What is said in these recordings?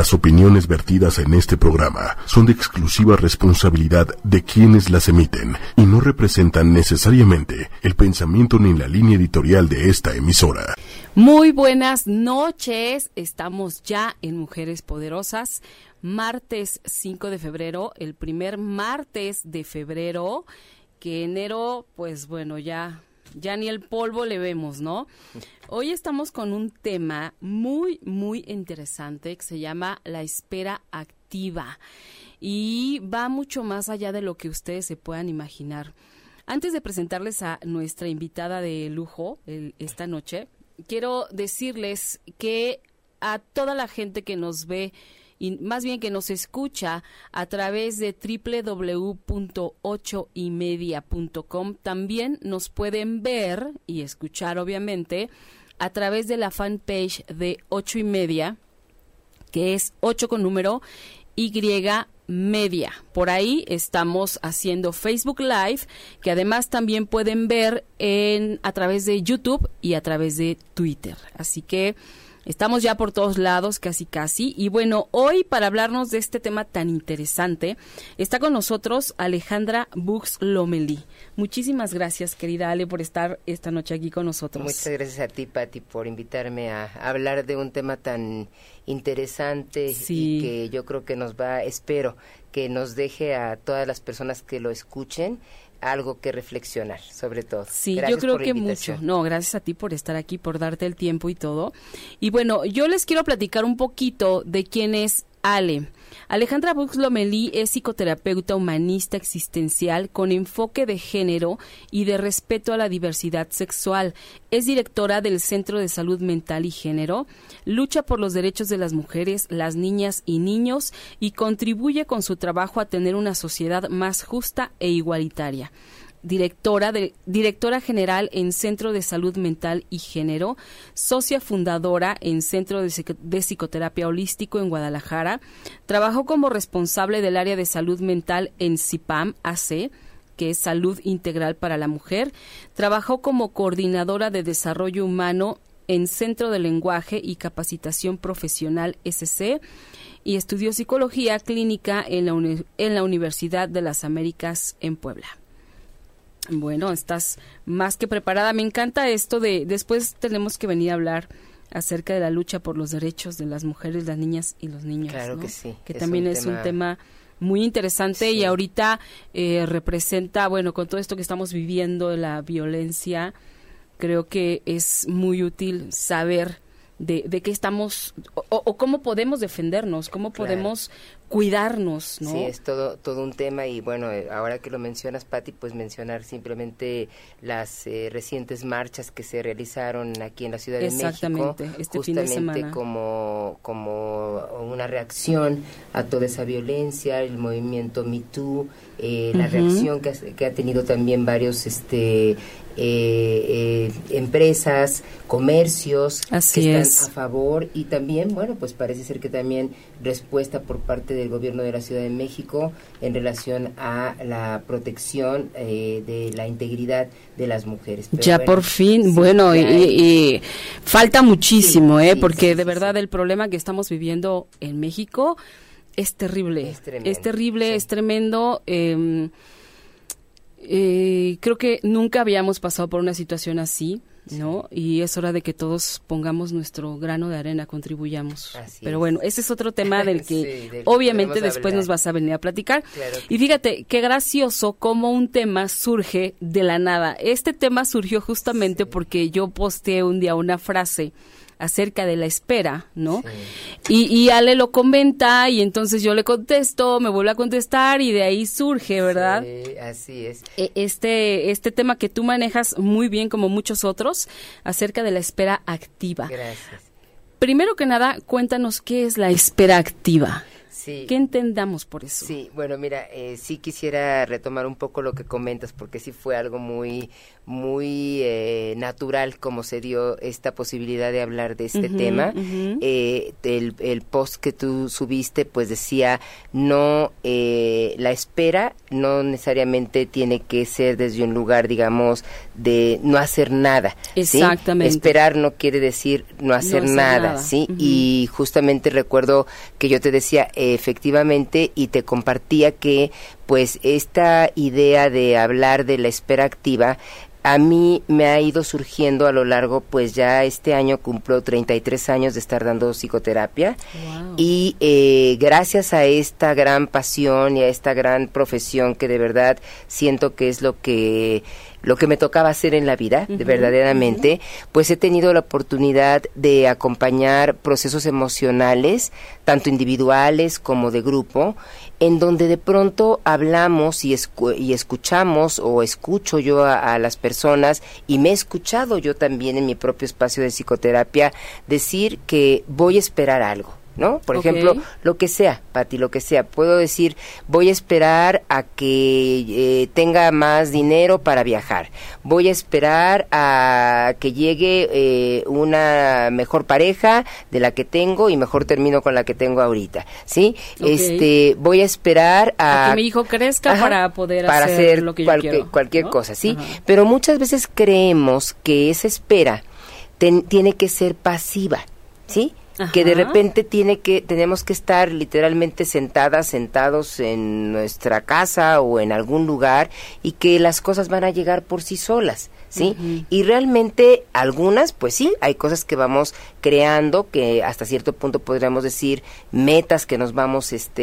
Las opiniones vertidas en este programa son de exclusiva responsabilidad de quienes las emiten y no representan necesariamente el pensamiento ni la línea editorial de esta emisora. Muy buenas noches, estamos ya en Mujeres Poderosas, martes 5 de febrero, el primer martes de febrero, que enero, pues bueno, ya ya ni el polvo le vemos, ¿no? Hoy estamos con un tema muy, muy interesante que se llama la espera activa y va mucho más allá de lo que ustedes se puedan imaginar. Antes de presentarles a nuestra invitada de lujo esta noche, quiero decirles que a toda la gente que nos ve y más bien que nos escucha a través de www.ochoymedia.com. También nos pueden ver y escuchar, obviamente, a través de la fanpage de Ocho y Media, que es 8 con número Y media. Por ahí estamos haciendo Facebook Live, que además también pueden ver en a través de YouTube y a través de Twitter. Así que Estamos ya por todos lados, casi casi. Y bueno, hoy para hablarnos de este tema tan interesante, está con nosotros Alejandra Bux Lomeli. Muchísimas gracias, querida Ale, por estar esta noche aquí con nosotros. Muchas gracias a ti, Patti, por invitarme a hablar de un tema tan interesante y que yo creo que nos va, espero, que nos deje a todas las personas que lo escuchen algo que reflexionar, sobre todo. Sí, yo creo que mucho. No, gracias a ti por estar aquí, por darte el tiempo y todo. Y bueno, yo les quiero platicar un poquito de quién es Ale. Alejandra Buxlomelí es psicoterapeuta humanista existencial con enfoque de género y de respeto a la diversidad sexual. Es directora del Centro de Salud Mental y Género, lucha por los derechos de las mujeres, las niñas y niños y contribuye con su trabajo a tener una sociedad más justa e igualitaria directora, directora general en Centro de Salud Mental y Género, socia fundadora en Centro de, de, Psicoterapia Holístico en Guadalajara. Trabajó como responsable del área de salud mental en CIPAM AC, que es Salud Integral para la Mujer. Trabajó como coordinadora de desarrollo humano en Centro de Lenguaje y Capacitación Profesional SC y estudió psicología clínica en la, en la Universidad de las Américas en Puebla. Bueno, estás más que preparada. Me encanta esto de después tenemos que venir a hablar acerca de la lucha por los derechos de las mujeres, las niñas y los niños. Claro que sí. Que también es un tema muy interesante y ahorita eh, representa, bueno, con todo esto que estamos viviendo la violencia, creo que es muy útil saber de, de qué estamos o, cómo podemos defendernos, cómo podemos cuidarnos, ¿no? Sí, es todo, todo un tema y bueno, eh, ahora que lo mencionas, Patti, pues mencionar simplemente las eh, recientes marchas que se realizaron aquí en la Ciudad de México, este justamente como, como una reacción a toda esa violencia, el movimiento Me Too, eh, la reacción que ha, que ha, tenido también varios este eh, empresas, comercios que están a favor y también, bueno, pues parece ser que también respuesta por parte del gobierno de la Ciudad de México en relación a la protección eh, de la integridad de las mujeres. ya por fin, bueno, y, falta muchísimo, ¿eh? porque de verdad el problema que estamos viviendo en México es terrible, es, terrible, es tremendo. Em, eh, creo que nunca habíamos pasado por una situación así. ¿no? Y es hora de que todos pongamos nuestro grano de arena, contribuyamos. Pero bueno, ese es otro tema del que obviamente después nos vas a venir a platicar. Y fíjate, qué gracioso cómo un tema surge de la nada. Este tema surgió justamente porque yo posteé un día una frase acerca de la espera, ¿no? Y, y, Ale lo comenta y entonces yo le contesto, me vuelve a contestar y de ahí surge, ¿verdad? Sí, así es. E, este, este tema que tú manejas muy bien como muchos otros acerca de la espera activa. Gracias. Primero que nada, cuéntanos qué es la espera activa. Sí. ¿Qué entendamos por eso? Sí, bueno, mira, eh, sí quisiera retomar un poco lo que comentas, porque sí fue algo muy, muy eh, natural como se dio esta posibilidad de hablar de este tema. Eh, el, post que tú subiste, pues decía, no, la espera no necesariamente tiene que ser desde un lugar, digamos, de no hacer nada. Exactamente. Esperar no quiere decir no hacer, nada, ¿sí? Y justamente recuerdo que yo te decía, efectivamente, y te compartía que pues esta idea de hablar de la espera activa a mí me ha ido surgiendo a lo largo, pues ya este año cumplo 33 años de estar dando psicoterapia. Y eh, gracias a esta gran pasión y a esta gran profesión que de verdad siento que es lo que lo que me tocaba hacer en la vida, de verdaderamente, pues he tenido la oportunidad de acompañar procesos emocionales, tanto individuales como de grupo, en donde de pronto hablamos y, y escuchamos o escucho yo a, las personas y me he escuchado yo también en mi propio espacio de psicoterapia decir que voy a esperar algo. ¿No? Por ejemplo, lo que sea, Pati, lo que sea. Puedo decir, voy a esperar a que eh, tenga más dinero para viajar. Voy a esperar a que llegue eh, una mejor pareja de la que tengo y mejor termino con la que tengo ahorita, ¿sí? Este, voy a esperar a, que mi hijo crezca para poder hacer, lo que yo quiero, cualquier cosa, ¿sí? Pero muchas veces creemos que esa espera tiene que ser pasiva, ¿sí? Que de repente tiene que tenemos que estar literalmente sentadas, sentados en nuestra casa o en algún lugar y que las cosas van a llegar por sí solas. ¿Sí? Y realmente algunas, pues sí, hay cosas que vamos creando, que hasta cierto punto podríamos decir metas que nos vamos este,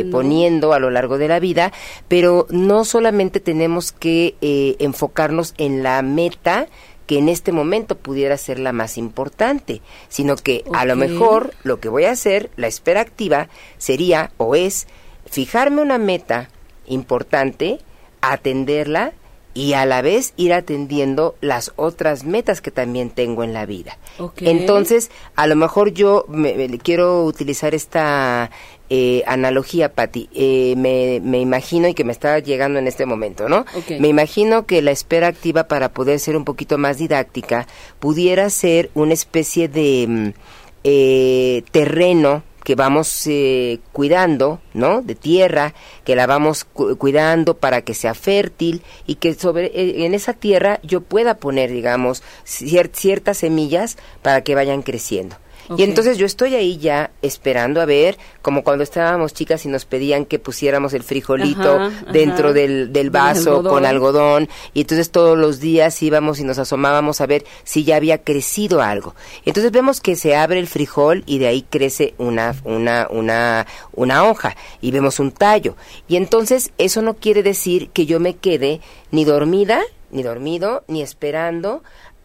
eh, poniendo. a lo largo de la vida, pero no solamente tenemos que eh, enfocarnos en la meta, que en este momento pudiera ser la más importante, sino que a lo mejor lo que voy a hacer, la espera activa, sería o es fijarme una meta importante, atenderla y a la vez ir atendiendo las otras metas que también tengo en la vida. Entonces, a lo mejor yo me, quiero utilizar esta eh, analogía, Patti. Eh, me, me, imagino y que me está llegando en este momento, ¿no? Me imagino que la espera activa para poder ser un poquito más didáctica pudiera ser una especie de mm, eh, terreno que vamos eh, cuidando, ¿no? De tierra, que la vamos cuidando para que sea fértil y que sobre eh, en esa tierra yo pueda poner, digamos, ciertas semillas para que vayan creciendo. Y entonces yo estoy ahí ya esperando a ver, como cuando estábamos chicas y nos pedían que pusiéramos el frijolito dentro Del, del, vaso con algodón, y entonces todos los días íbamos y nos asomábamos a ver si ya había crecido algo. Entonces vemos que se abre el frijol y de ahí crece una, una, una, una hoja. Y vemos un tallo. Y entonces eso no quiere decir que yo me quede ni dormida, ni dormido, ni esperando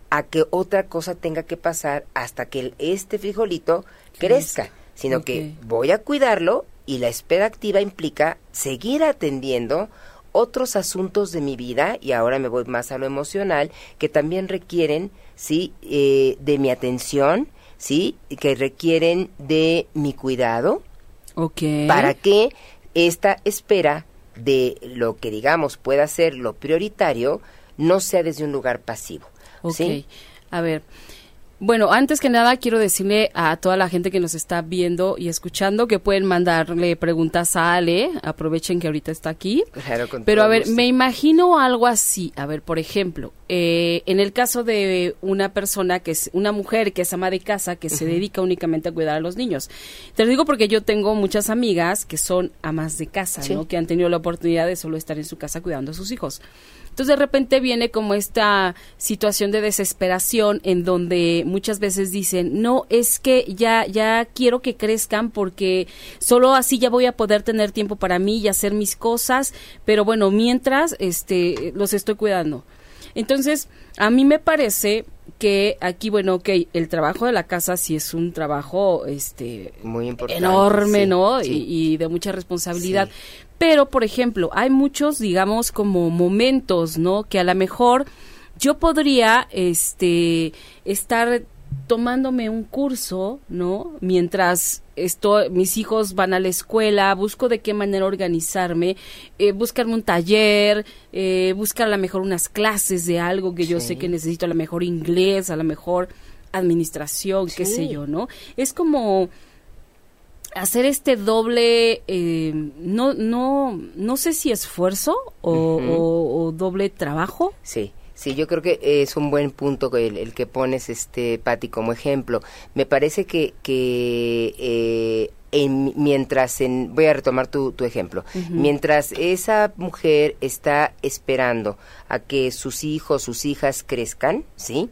a que otra cosa tenga que pasar hasta que este frijolito crezca, sino que voy a cuidarlo y la espera activa implica seguir atendiendo otros asuntos de mi vida, y ahora me voy más a lo emocional, que también requieren, sí, eh, de mi atención, sí, que requieren de mi cuidado, para que esta espera de lo que digamos pueda ser lo prioritario no sea desde un lugar pasivo. Ok. A ver. Bueno, antes que nada quiero decirle a toda la gente que nos está viendo y escuchando que pueden mandarle preguntas a Ale, aprovechen que ahorita está aquí. Claro, con Pero a ver, me imagino algo así. A ver, por ejemplo, eh, en el caso de una persona que es una mujer que es ama de casa, que se dedica únicamente a cuidar a los niños. Te lo digo porque yo tengo muchas amigas que son amas de casa, ¿no? Que han tenido la oportunidad de solo estar en su casa cuidando a sus hijos. Entonces de repente viene como esta situación de desesperación en donde muchas veces dicen, no, es que ya, ya quiero que crezcan porque solo así ya voy a poder tener tiempo para mí y hacer mis cosas, pero bueno, mientras este, los estoy cuidando. Entonces, a mí me parece que aquí, bueno, ok, el trabajo de la casa sí es un trabajo este, Muy importante, enorme, ¿no? Y, de mucha responsabilidad. Pero, por ejemplo, hay muchos, digamos, como momentos, ¿no? Que a lo mejor yo podría, este, estar tomándome un curso, ¿no? Mientras esto, mis hijos van a la escuela, busco de qué manera organizarme, eh, buscarme un taller, eh, buscar a lo mejor unas clases de algo que yo sé que necesito, a lo mejor inglés, a lo mejor administración, qué sé yo, ¿no? Es como hacer este doble, eh, no, no, no sé si esfuerzo o, doble trabajo. Sí. Sí, yo creo que es un buen punto el, el que pones, este, Patti, como ejemplo. Me parece que, que eh, en, mientras, en, voy a retomar tu, tu ejemplo, mientras esa mujer está esperando a que sus hijos, sus hijas crezcan, ¿sí?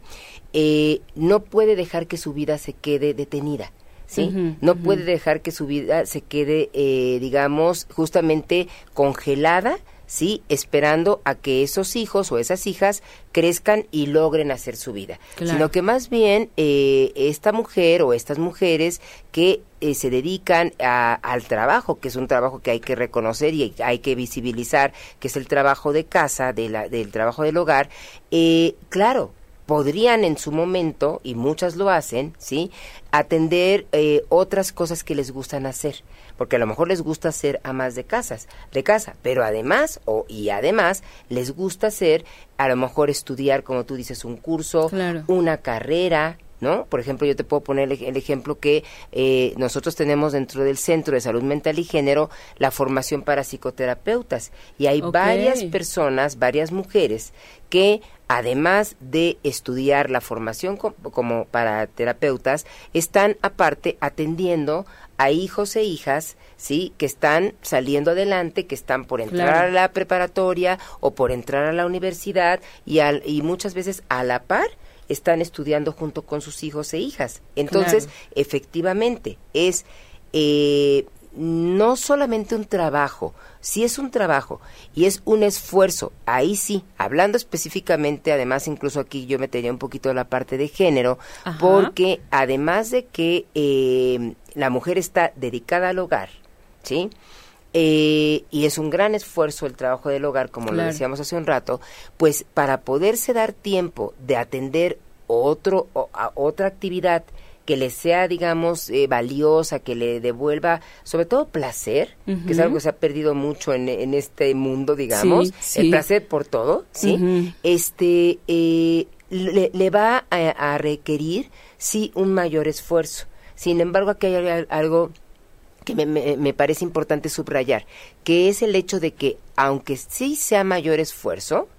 Eh, no puede dejar que su vida se quede detenida. ¿Sí? no puede dejar que su vida se quede, eh, digamos, justamente congelada, ¿sí? Esperando a que esos hijos o esas hijas crezcan y logren hacer su vida. Sino que más bien eh, esta mujer o estas mujeres que eh, se dedican al trabajo, que es un trabajo que hay que reconocer y hay que visibilizar, que es el trabajo de casa, de la, del trabajo del hogar, eh, claro, podrían en su momento, y muchas lo hacen, ¿sí? Atender eh, otras cosas que les gustan hacer, porque a lo mejor les gusta ser amas de casas, de casa, pero además, o y además, les gusta hacer, a lo mejor estudiar, como tú dices, un curso, una carrera, ¿no? Por ejemplo, yo te puedo poner el ejemplo que eh, nosotros tenemos dentro del Centro de Salud Mental y Género la formación para psicoterapeutas y hay varias personas, varias mujeres que además de estudiar la formación como para terapeutas, están aparte atendiendo a hijos e hijas, ¿sí? Que están saliendo adelante, que están por entrar a la preparatoria o por entrar a la universidad y, al, y muchas veces a la par están estudiando junto con sus hijos e hijas. Entonces, efectivamente, es eh, no solamente un trabajo, si es un trabajo y es un esfuerzo, ahí sí, hablando específicamente, además incluso aquí yo metería un poquito la parte de género, porque además de que eh, la mujer está dedicada al hogar, ¿sí? Eh, y es un gran esfuerzo el trabajo del hogar, como lo decíamos hace un rato, pues para poderse dar tiempo de atender otro, a otra actividad que le sea, digamos, eh, valiosa, que le devuelva, sobre todo placer, que es algo que se ha perdido mucho en, en este mundo, digamos, el placer por todo, ¿sí? Este, eh, le, va a, requerir, sí, un mayor esfuerzo. Sin embargo, aquí hay algo que me, me, parece importante subrayar, que es el hecho de que, aunque sí sea mayor esfuerzo,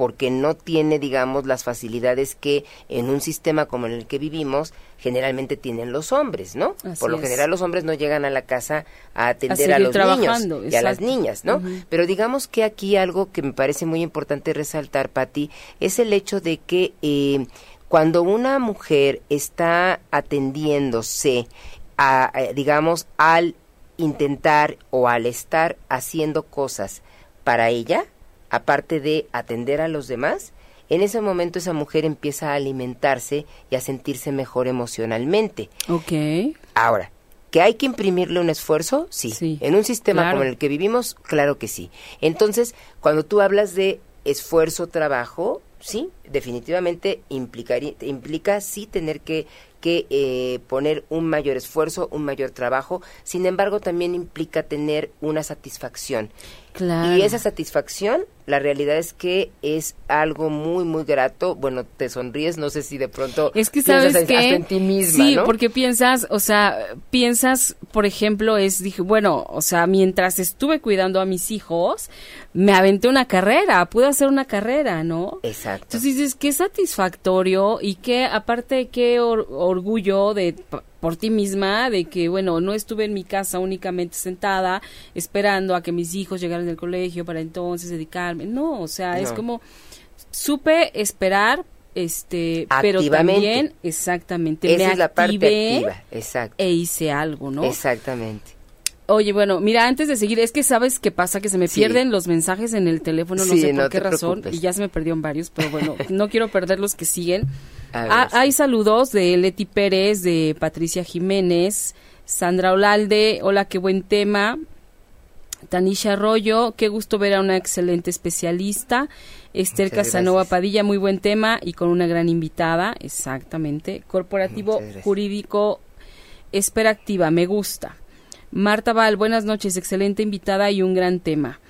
porque no tiene, digamos, las facilidades que en un sistema como en el que vivimos generalmente tienen los hombres, ¿no? Por lo general los hombres no llegan a la casa a atender a, los niños y a las niñas, ¿no? Pero digamos que aquí algo que me parece muy importante resaltar, Patti, es el hecho de que eh, cuando una mujer está atendiéndose a, digamos, al intentar o al estar haciendo cosas para ella, aparte de atender a los demás, en ese momento esa mujer empieza a alimentarse y a sentirse mejor emocionalmente. Ok. Ahora, ¿que hay que imprimirle un esfuerzo? Sí. En un sistema como el que vivimos, claro que sí. Entonces, cuando tú hablas de esfuerzo, trabajo, sí, definitivamente implicaría, implica sí tener que, que eh, poner un mayor esfuerzo, un mayor trabajo. Sin embargo, también implica tener una satisfacción. Y esa satisfacción, la realidad es que es algo muy, muy grato. Bueno, te sonríes, no sé si de pronto es que sabes que en ti misma, sí, porque piensas, o sea, piensas, por ejemplo, es dije, bueno, o sea, mientras estuve cuidando a mis hijos, me aventé una carrera, pude hacer una carrera, ¿no? Exacto. Entonces dices, qué satisfactorio y qué, aparte, qué orgullo de por ti misma, de que, bueno, no estuve en mi casa únicamente sentada esperando a que mis hijos llegaran del colegio para entonces dedicarme. No, o sea, es como, supe esperar, este, pero también, exactamente, Esa es la parte activa, exacto. E hice algo, ¿no? Exactamente. Oye, bueno, mira, antes de seguir, es que sabes qué pasa, que se me pierden los mensajes en el teléfono, no sé por qué razón, y ya se me perdieron varios, pero bueno, no quiero perder los que siguen. Ah, hay saludos de Leti Pérez, de Patricia Jiménez, Sandra Olalde, hola, qué buen tema. Tanisha Arroyo, qué gusto ver a una excelente especialista. Esther Casanova Padilla, muy buen tema y con una gran invitada, exactamente. Corporativo Jurídico Espera Activa, me gusta. Marta Val, buenas noches, excelente invitada y un gran tema.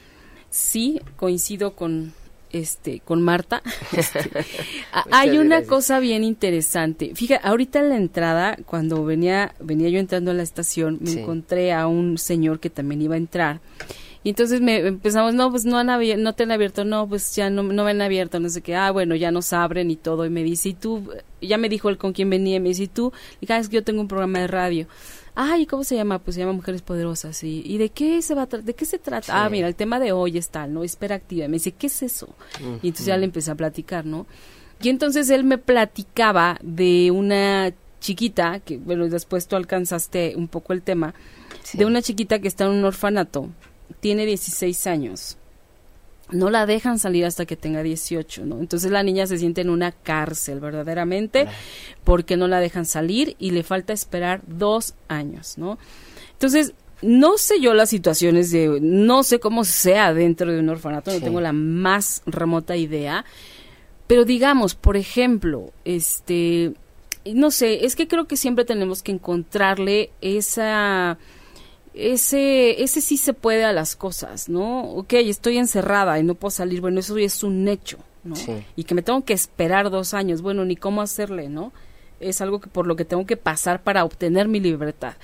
Sí, coincido con este con Marta. Este, hay una cosa bien interesante. Fíjate, ahorita en la entrada, cuando venía venía yo entrando a la estación, me encontré a un señor que también iba a entrar. Y entonces me empezamos, no, pues no han abierto, no te han abierto, no, pues ya no, no me han abierto, no sé qué, ah, bueno, ya nos abren y todo. Y me dice, y tú, ya me dijo él con quién venía, me dice, y tú, y es que yo tengo un programa de radio ay, ¿cómo se llama? Pues se llama Mujeres Poderosas. ¿Y, ¿y de qué se va de qué se trata? Ah, mira, el tema de hoy es tal, ¿no? Espera activa. Me dice, ¿qué es eso? Y entonces ya le empecé a platicar, ¿no? Y entonces él me platicaba de una chiquita, que bueno, después tú alcanzaste un poco el tema, de una chiquita que está en un orfanato, tiene 16 años no la dejan salir hasta que tenga 18, ¿no? Entonces la niña se siente en una cárcel verdaderamente porque no la dejan salir y le falta esperar dos años, ¿no? Entonces, no sé yo las situaciones de, no sé cómo sea dentro de un orfanato, no tengo la más remota idea, pero digamos, por ejemplo, este, no sé, es que creo que siempre tenemos que encontrarle esa ese, ese sí se puede a las cosas, ¿no? Ok, estoy encerrada y no puedo salir, bueno, eso es un hecho, ¿no? Y que me tengo que esperar dos años, bueno, ni cómo hacerle, ¿no? Es algo que por lo que tengo que pasar para obtener mi libertad.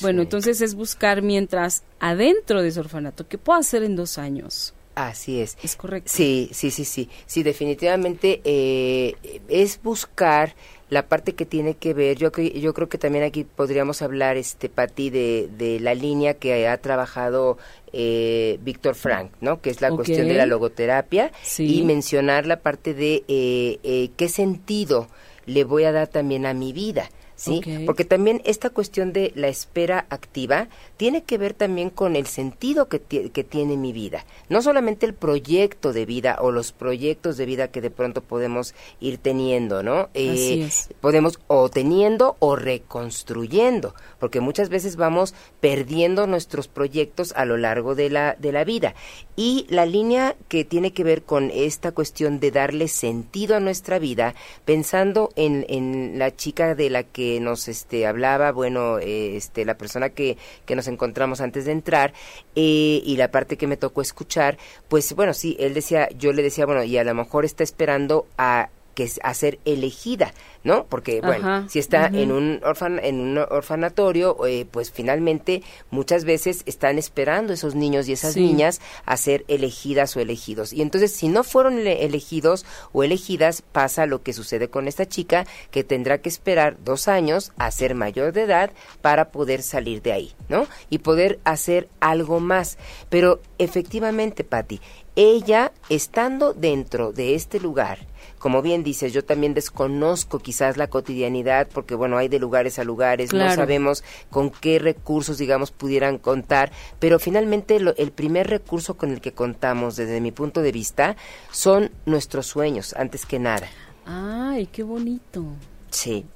Bueno, entonces es buscar mientras adentro de ese orfanato, ¿qué puedo hacer en dos años? Así es. Es correcto. Sí, sí, sí, sí. Sí, definitivamente eh, es buscar la parte que tiene que ver, yo, yo creo que también aquí podríamos hablar, este Pati, de, de la línea que ha trabajado eh, Víctor Frank, ¿no? Que es la cuestión de la logoterapia y mencionar la parte de eh, eh, qué sentido le voy a dar también a mi vida. ¿Sí? Porque también esta cuestión de la espera activa tiene que ver también con el sentido que, que tiene mi vida. No solamente el proyecto de vida o los proyectos de vida que de pronto podemos ir teniendo, ¿no? Eh, podemos o teniendo o reconstruyendo, porque muchas veces vamos perdiendo nuestros proyectos a lo largo de la, de la vida. Y la línea que tiene que ver con esta cuestión de darle sentido a nuestra vida, pensando en, en la chica de la que nos este, hablaba, bueno, eh, este, la persona que, que nos encontramos antes de entrar, eh, y la parte que me tocó escuchar, pues bueno, sí, él decía, yo le decía, bueno, y a lo mejor está esperando a que a ser elegida ¿no? Porque, bueno, si está en, un orfan en un orfanatorio, eh, pues finalmente muchas veces están esperando esos niños y esas niñas a ser elegidas o elegidos. Y entonces, si no fueron elegidos o elegidas, pasa lo que sucede con esta chica, que tendrá que esperar dos años a ser mayor de edad para poder salir de ahí, ¿no? Y poder hacer algo más. Pero efectivamente, Patti, ella, estando dentro de este lugar, como bien dices, yo también desconozco quizás la cotidianidad, porque bueno, hay de lugares a lugares, no sabemos con qué recursos, digamos, pudieran contar, pero finalmente el primer recurso con el que contamos, desde mi punto de vista, son nuestros sueños, antes que nada. Ay, qué bonito. Sí,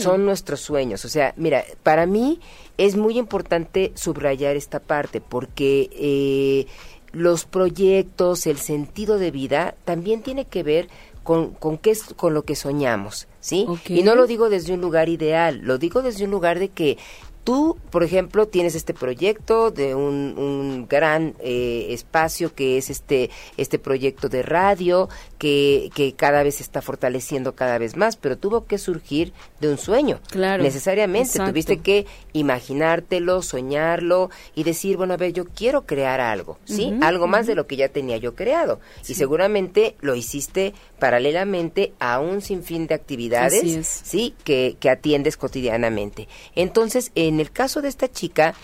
son nuestros sueños. O sea, mira, para mí es muy importante subrayar esta parte porque eh, los proyectos, el sentido de vida también tiene que ver con, con, qué con lo que soñamos, ¿sí? Y no lo digo desde un lugar ideal, lo digo desde un lugar de que Tú, por ejemplo, tienes este proyecto de un, gran eh, espacio que es este, este proyecto de radio que, que cada vez se está fortaleciendo cada vez más, pero tuvo que surgir de un sueño. Claro. Necesariamente. Tuviste que imaginártelo, soñarlo y decir, bueno, a ver, yo quiero crear algo, ¿sí? algo más de lo que ya tenía yo creado. Y seguramente lo hiciste paralelamente a un sinfín de actividades, ¿sí? Que, que atiendes cotidianamente. Entonces, en en el caso de esta chica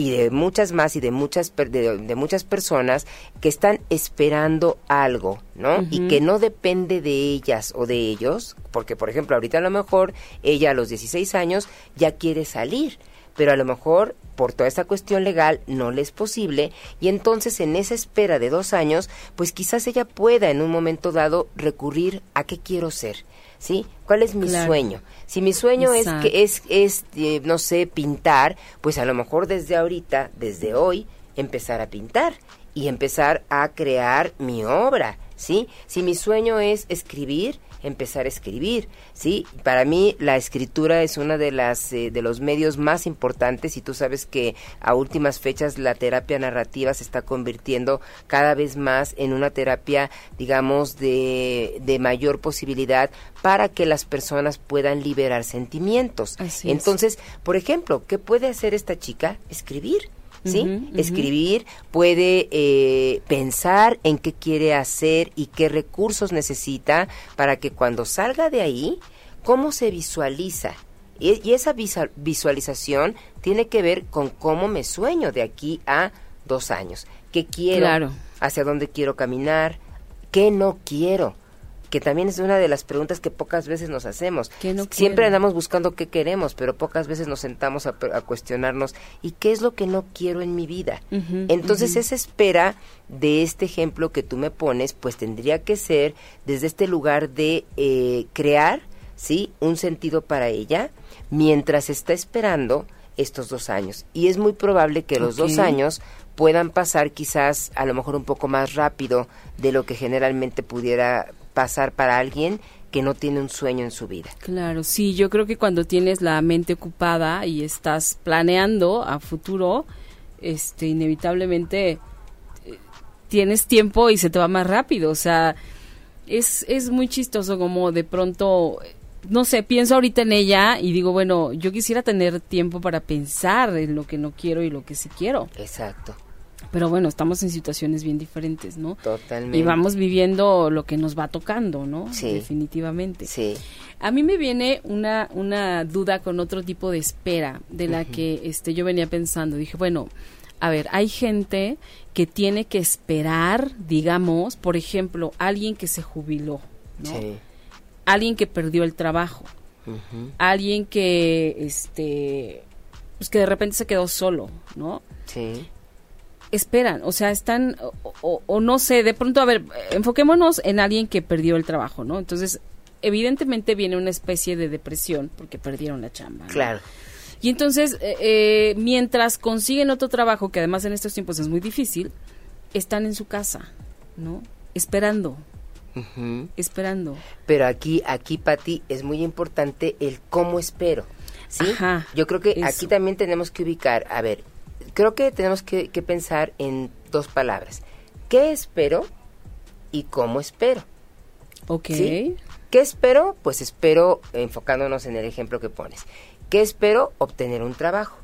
y de muchas más y de muchas de, muchas personas que están esperando algo, ¿no? Y que no depende de ellas o de ellos, porque por ejemplo, ahorita a lo mejor ella a los 16 años ya quiere salir, pero a lo mejor por toda esta cuestión legal no le es posible y entonces en esa espera de dos años, pues quizás ella pueda en un momento dado recurrir a qué quiero ser, ¿sí? ¿Cuál es mi sueño? Si mi sueño es que es, es eh, no sé, pintar, pues a lo mejor desde ahorita, desde hoy, empezar a pintar y empezar a crear mi obra, ¿sí? Si mi sueño es escribir, empezar a escribir, ¿sí? Para mí la escritura es una de las eh, de los medios más importantes y tú sabes que a últimas fechas la terapia narrativa se está convirtiendo cada vez más en una terapia, digamos, de, de mayor posibilidad para que las personas puedan liberar sentimientos. Entonces, por ejemplo, ¿qué puede hacer esta chica? Escribir. ¿Sí? Escribir, puede eh, pensar en qué quiere hacer y qué recursos necesita para que cuando salga de ahí, cómo se visualiza. Y, esa visualización tiene que ver con cómo me sueño de aquí a dos años. ¿Qué quiero? ¿Hacia dónde quiero caminar? ¿Qué no quiero? Que también es una de las preguntas que pocas veces nos hacemos. Siempre andamos buscando qué queremos, pero pocas veces nos sentamos a, cuestionarnos, ¿y qué es lo que no quiero en mi vida? Entonces esa espera de este ejemplo que tú me pones, pues tendría que ser desde este lugar de eh, crear, ¿sí? Un sentido para ella, mientras está esperando estos dos años. Y es muy probable que los dos años puedan pasar quizás a lo mejor un poco más rápido de lo que generalmente pudiera pasar para alguien que no tiene un sueño en su vida. Claro, sí, yo creo que cuando tienes la mente ocupada y estás planeando a futuro, este inevitablemente eh, tienes tiempo y se te va más rápido, o sea, es es muy chistoso como de pronto no sé, pienso ahorita en ella y digo, bueno, yo quisiera tener tiempo para pensar en lo que no quiero y lo que sí quiero. Exacto. Pero bueno, estamos en situaciones bien diferentes, ¿no? Totalmente. Y vamos viviendo lo que nos va tocando, ¿no? Sí. Definitivamente. Sí. A mí me viene una, una duda con otro tipo de espera de la que este, yo venía pensando. Dije, bueno, a ver, hay gente que tiene que esperar, digamos, por ejemplo, alguien que se jubiló, ¿no? Sí. Alguien que perdió el trabajo. Alguien que, este, pues que de repente se quedó solo, ¿no? Sí esperan, o sea, están, o, no sé, de pronto, a ver, enfoquémonos en alguien que perdió el trabajo, ¿no? Entonces, evidentemente viene una especie de depresión porque perdieron la chamba. Claro. Y entonces, eh, eh, mientras consiguen otro trabajo, que además en estos tiempos es muy difícil, están en su casa, ¿no? Esperando. Esperando. Pero aquí, aquí, Pati, es muy importante el cómo espero. ¿sí? Yo creo que aquí también tenemos que ubicar, a ver, creo que tenemos que, pensar en dos palabras. ¿Qué espero y cómo espero? Ok. ¿Qué espero? Pues espero, enfocándonos en el ejemplo que pones. ¿Qué espero? Obtener un trabajo.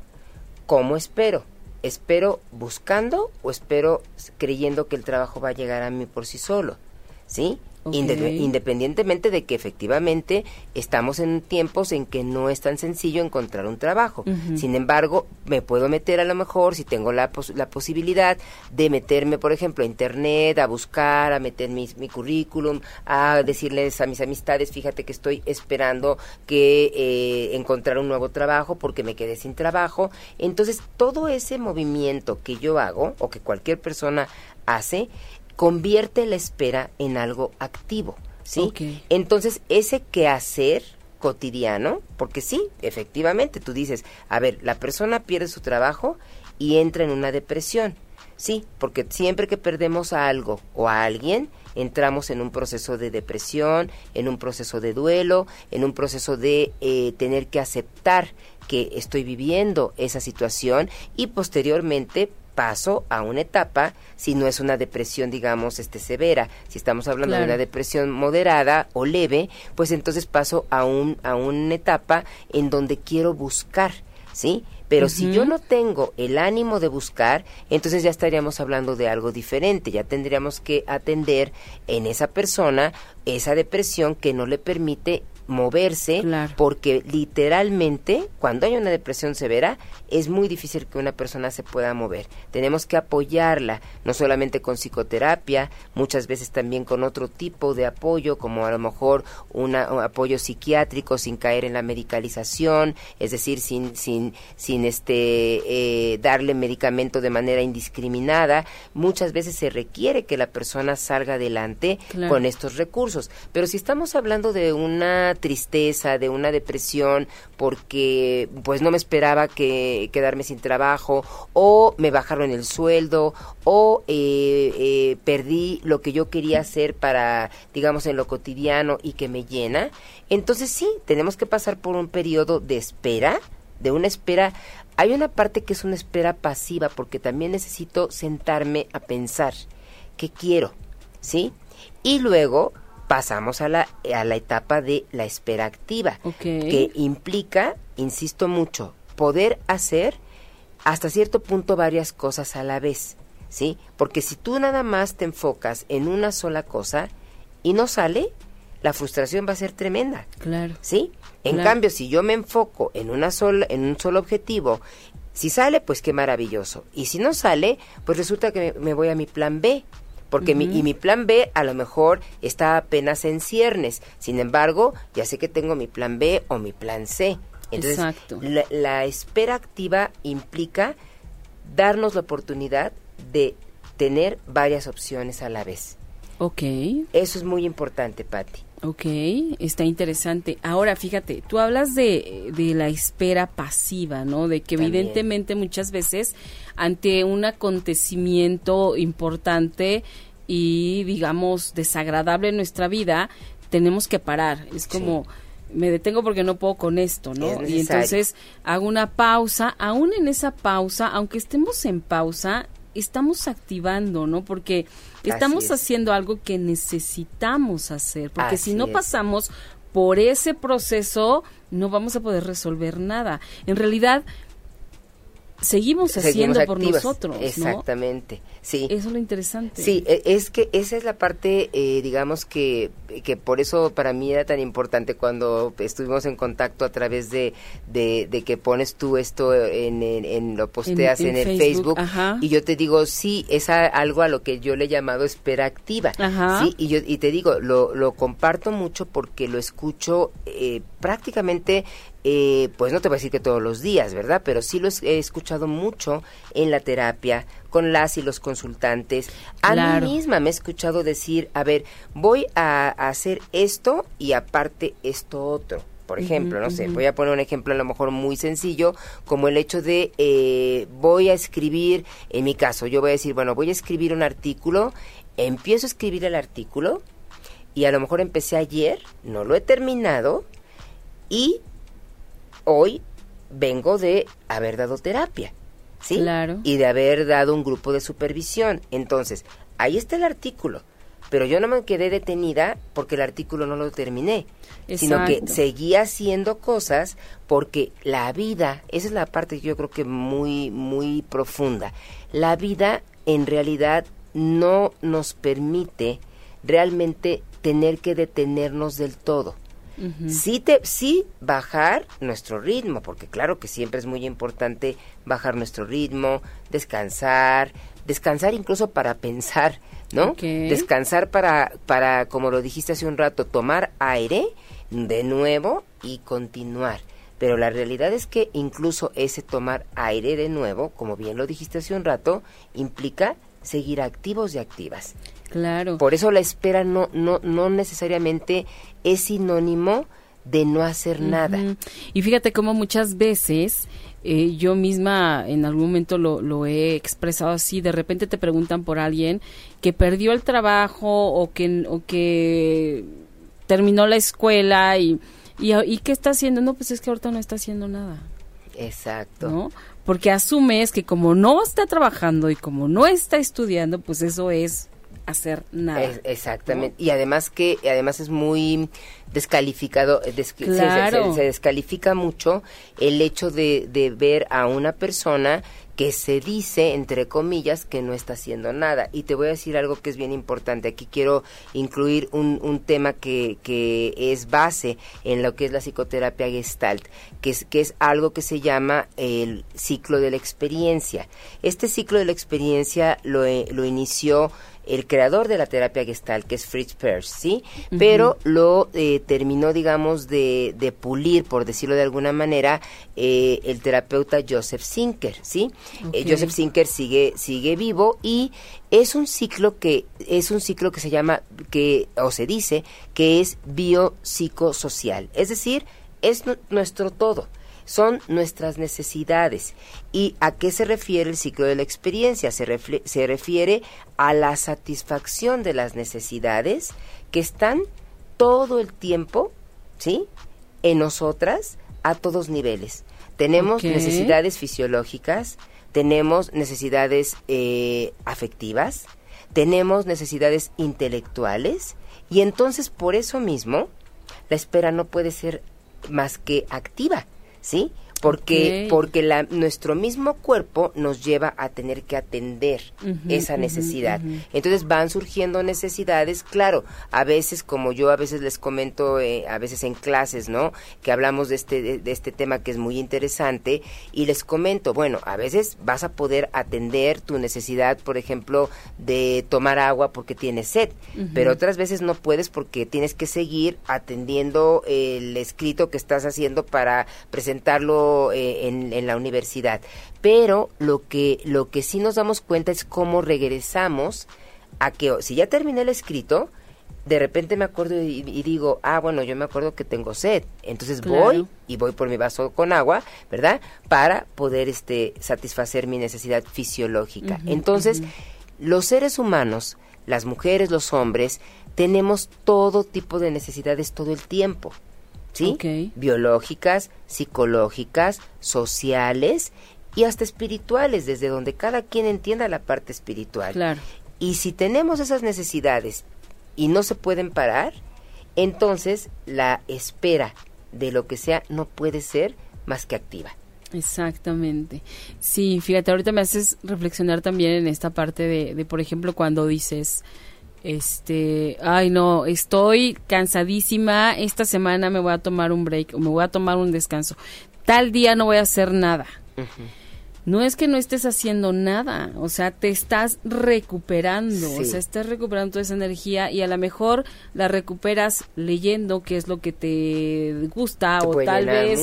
¿Cómo espero? ¿Espero buscando o espero creyendo que el trabajo va a llegar a mí por sí solo? ¿Sí? Independientemente de que efectivamente estamos en tiempos en que no es tan sencillo encontrar un trabajo. Sin embargo, me puedo meter a lo mejor, si tengo la, la posibilidad de meterme, por ejemplo, a internet, a buscar, a meter mi, mi currículum, a decirles a mis amistades, fíjate que estoy esperando que eh, encontrar un nuevo trabajo porque me quedé sin trabajo. Entonces, todo ese movimiento que yo hago o que cualquier persona hace, convierte la espera en algo activo, ¿sí? Entonces, ese quehacer cotidiano, porque sí, efectivamente, tú dices, a ver, la persona pierde su trabajo y entra en una depresión. Sí, porque siempre que perdemos a algo o a alguien, entramos en un proceso de depresión, en un proceso de duelo, en un proceso de eh, tener que aceptar que estoy viviendo esa situación y posteriormente paso a una etapa, si no es una depresión, digamos, este severa, si estamos hablando de una depresión moderada o leve, pues entonces paso a un a una etapa en donde quiero buscar, ¿sí? Pero si yo no tengo el ánimo de buscar, entonces ya estaríamos hablando de algo diferente, ya tendríamos que atender en esa persona esa depresión que no le permite moverse, porque literalmente cuando hay una depresión severa es muy difícil que una persona se pueda mover. Tenemos que apoyarla, no solamente con psicoterapia, muchas veces también con otro tipo de apoyo, como a lo mejor un apoyo psiquiátrico sin caer en la medicalización, es decir, sin, sin, sin este, eh, darle medicamento de manera indiscriminada. Muchas veces se requiere que la persona salga adelante con estos recursos. Pero si estamos hablando de una tristeza, de una depresión, porque pues no me esperaba que quedarme sin trabajo, o me bajaron el sueldo, o eh, eh, perdí lo que yo quería hacer para, digamos, en lo cotidiano y que me llena. Entonces sí, tenemos que pasar por un periodo de espera, de una espera hay una parte que es una espera pasiva porque también necesito sentarme a pensar qué quiero, ¿sí? Y luego pasamos a la, a la etapa de la espera activa, que implica, insisto mucho, poder hacer hasta cierto punto varias cosas a la vez, ¿sí? Porque si tú nada más te enfocas en una sola cosa y no sale, la frustración va a ser tremenda. Claro. ¿Sí? En cambio, si yo me enfoco en una sola, en un solo objetivo, si sale, pues qué maravilloso. Y si no sale, pues resulta que me, voy a mi plan B. Porque mi, y mi plan B a lo mejor está apenas en ciernes. Sin embargo, ya sé que tengo mi plan B o mi plan C. Entonces, Exacto. la espera activa implica darnos la oportunidad de tener varias opciones a la vez. Ok. Eso es muy importante, Patti. Ok, está interesante. Ahora, fíjate, tú hablas de, de la espera pasiva, ¿no? De que evidentemente muchas veces ante un acontecimiento importante y, digamos, desagradable en nuestra vida, tenemos que parar. Es como... me detengo porque no puedo con esto, ¿no? Y entonces hago una pausa, aún en esa pausa, aunque estemos en pausa, estamos activando, ¿no? Porque estamos haciendo algo que necesitamos hacer, porque si no pasamos por ese proceso, no vamos a poder resolver nada. En realidad, seguimos haciendo por nosotros. Exactamente, sí. Eso es lo interesante. Sí, e, es que esa es la parte, eh, digamos que, que por eso para mí era tan importante cuando estuvimos en contacto a través de, de, que pones tú esto en, en, lo posteas en, el Facebook, y yo te digo, sí, es algo a lo que yo le he llamado espera activa, sí, y yo y te digo, lo, lo comparto mucho porque lo escucho eh, prácticamente eh, pues no te voy a decir que todos los días, ¿verdad? Pero sí lo he escuchado mucho en la terapia, con las y los consultantes. A mí misma me he escuchado decir, a ver, voy a, hacer esto y aparte esto otro. Por ejemplo, no sé, voy a poner un ejemplo a lo mejor muy sencillo, como el hecho de eh, voy a escribir, en mi caso, yo voy a decir, bueno, voy a escribir un artículo, empiezo a escribir el artículo y a lo mejor empecé ayer, no lo he terminado y hoy vengo de haber dado terapia, ¿sí? Claro. Y de haber dado un grupo de supervisión. Entonces, ahí está el artículo. Pero yo no me quedé detenida porque el artículo no lo terminé, sino que seguí haciendo cosas porque la vida, esa es la parte que yo creo que muy, muy profunda, la vida en realidad no nos permite realmente tener que detenernos del todo sí, te, sí bajar nuestro ritmo, porque claro que siempre es muy importante bajar nuestro ritmo, descansar, descansar incluso para pensar, ¿no? Descansar para, para, como lo dijiste hace un rato, tomar aire de nuevo y continuar. Pero la realidad es que incluso ese tomar aire de nuevo, como bien lo dijiste hace un rato, implica seguir activos y activas. Claro. Por eso la espera no, no, no necesariamente es sinónimo de no hacer nada. Y fíjate cómo muchas veces eh, yo misma en algún momento lo, lo, he expresado así, de repente te preguntan por alguien que perdió el trabajo o que, o que terminó la escuela y, y, y qué está haciendo, no, pues es que ahorita no está haciendo nada. Exacto. ¿No? Porque asumes que como no está trabajando y como no está estudiando, pues eso es hacer nada. exactamente. Y además que además es muy descalificado, eh, se, descalifica mucho el hecho de, de ver a una persona que se dice, entre comillas, que no está haciendo nada. Y te voy a decir algo que es bien importante. Aquí quiero incluir un, un tema que, que es base en lo que es la psicoterapia gestalt, que es, que es algo que se llama el ciclo de la experiencia. Este ciclo de la experiencia lo, lo inició el creador de la terapia gestal, que es Fritz Perls, ¿sí? Pero lo eh, terminó, digamos, de, de, pulir, por decirlo de alguna manera, eh, el terapeuta Joseph Sinker, ¿sí? Eh, Joseph Sinker sigue, sigue vivo y es un ciclo que es un ciclo que se llama que o se dice que es biopsicosocial, es decir, es nuestro todo son nuestras necesidades. ¿Y a qué se refiere el ciclo de la experiencia? Se, se refiere a la satisfacción de las necesidades que están todo el tiempo, ¿sí? En nosotras a todos niveles. Tenemos necesidades fisiológicas, tenemos necesidades eh, afectivas, tenemos necesidades intelectuales y entonces por eso mismo la espera no puede ser más que activa. ¿Sí? Porque porque la, nuestro mismo cuerpo nos lleva a tener que atender esa necesidad. Entonces van surgiendo necesidades, claro, a veces como yo a veces les comento eh, a veces en clases, ¿no? Que hablamos de este de, este tema que es muy interesante y les comento, bueno, a veces vas a poder atender tu necesidad, por ejemplo, de tomar agua porque tienes sed, pero otras veces no puedes porque tienes que seguir atendiendo el escrito que estás haciendo para presentarlo eh, en, la universidad. Pero lo que, lo que sí nos damos cuenta es cómo regresamos a que si ya terminé el escrito, de repente me acuerdo y, digo, ah, bueno, yo me acuerdo que tengo sed. Entonces voy y voy por mi vaso con agua, ¿verdad? Para poder este, satisfacer mi necesidad fisiológica. Entonces, los seres humanos, las mujeres, los hombres, tenemos todo tipo de necesidades todo el tiempo. ¿Sí? Biológicas, psicológicas, sociales y hasta espirituales, desde donde cada quien entienda la parte espiritual. Claro. Y si tenemos esas necesidades y no se pueden parar, entonces la espera de lo que sea no puede ser más que activa. Exactamente. Sí, fíjate, ahorita me haces reflexionar también en esta parte de, de por ejemplo, cuando dices, este, ay no, estoy cansadísima, esta semana me voy a tomar un break o me voy a tomar un descanso. Tal día no voy a hacer nada. No es que no estés haciendo nada, o sea, te estás recuperando, o sea, estás recuperando toda esa energía y a lo mejor la recuperas leyendo qué es lo que te gusta o tal vez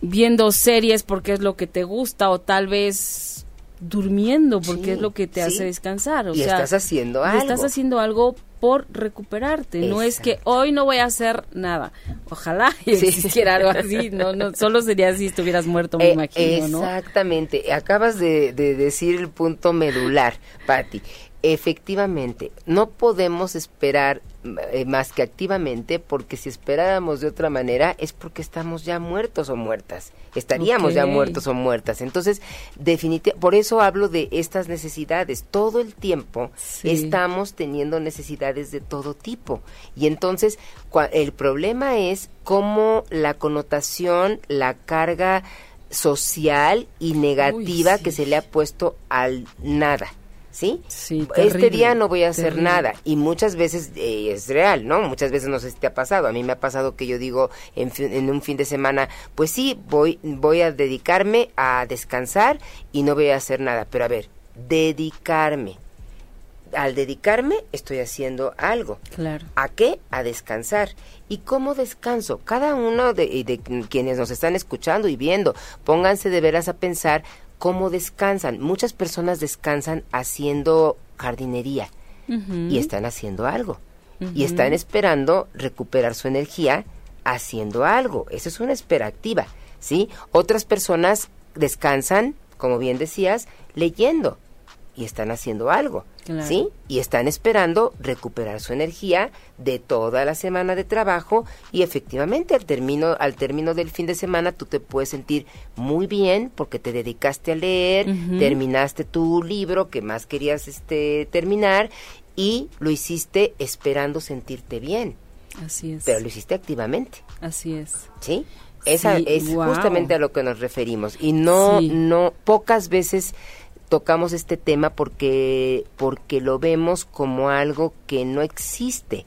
viendo series porque es lo que te gusta o tal vez durmiendo porque es lo que te hace descansar. O y sea, estás haciendo algo. Estás haciendo algo por recuperarte. No es que hoy no voy a hacer nada. Ojalá existiera algo así. No, no, solo sería si estuvieras muerto, me eh, imagino. Exactamente. Acabas de, de decir el punto medular, Patti. Efectivamente, no podemos esperar eh, más que activamente porque si esperáramos de otra manera es porque estamos ya muertos o muertas. Estaríamos ya muertos o muertas. Entonces, definitivamente, por eso hablo de estas necesidades. Todo el tiempo estamos teniendo necesidades de todo tipo. Y entonces, el problema es cómo la connotación, la carga social y negativa que se le ha puesto al nada ¿sí? este día no voy a hacer nada y muchas veces eh, es real, ¿no? Muchas veces no sé si te ha pasado, a mí me ha pasado que yo digo en, en, un fin de semana, pues sí, voy, voy a dedicarme a descansar y no voy a hacer nada, pero a ver, dedicarme. Al dedicarme estoy haciendo algo. Claro. ¿A qué? A descansar. ¿Y cómo descanso? Cada uno de, de quienes nos están escuchando y viendo, pónganse de veras a pensar cómo descansan. Muchas personas descansan haciendo jardinería y están haciendo algo. Y están esperando recuperar su energía haciendo algo. Esa es una espera activa, ¿sí? Otras personas descansan, como bien decías, leyendo y están haciendo algo, ¿sí? Y están esperando recuperar su energía de toda la semana de trabajo y efectivamente al término al término del fin de semana tú te puedes sentir muy bien porque te dedicaste a leer, terminaste tu libro que más querías este terminar y lo hiciste esperando sentirte bien. Así es. Pero lo hiciste activamente. Así es. ¿Sí? Esa es justamente a lo que nos referimos y no no pocas veces tocamos este tema porque, porque lo vemos como algo que no existe,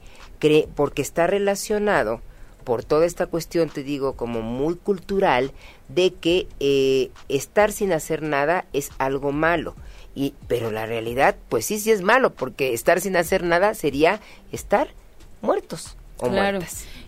porque está relacionado por toda esta cuestión, te digo, como muy cultural, de que eh, estar sin hacer nada es algo malo. Y, pero la realidad, pues sí, sí es malo, porque estar sin hacer nada sería estar muertos o claro.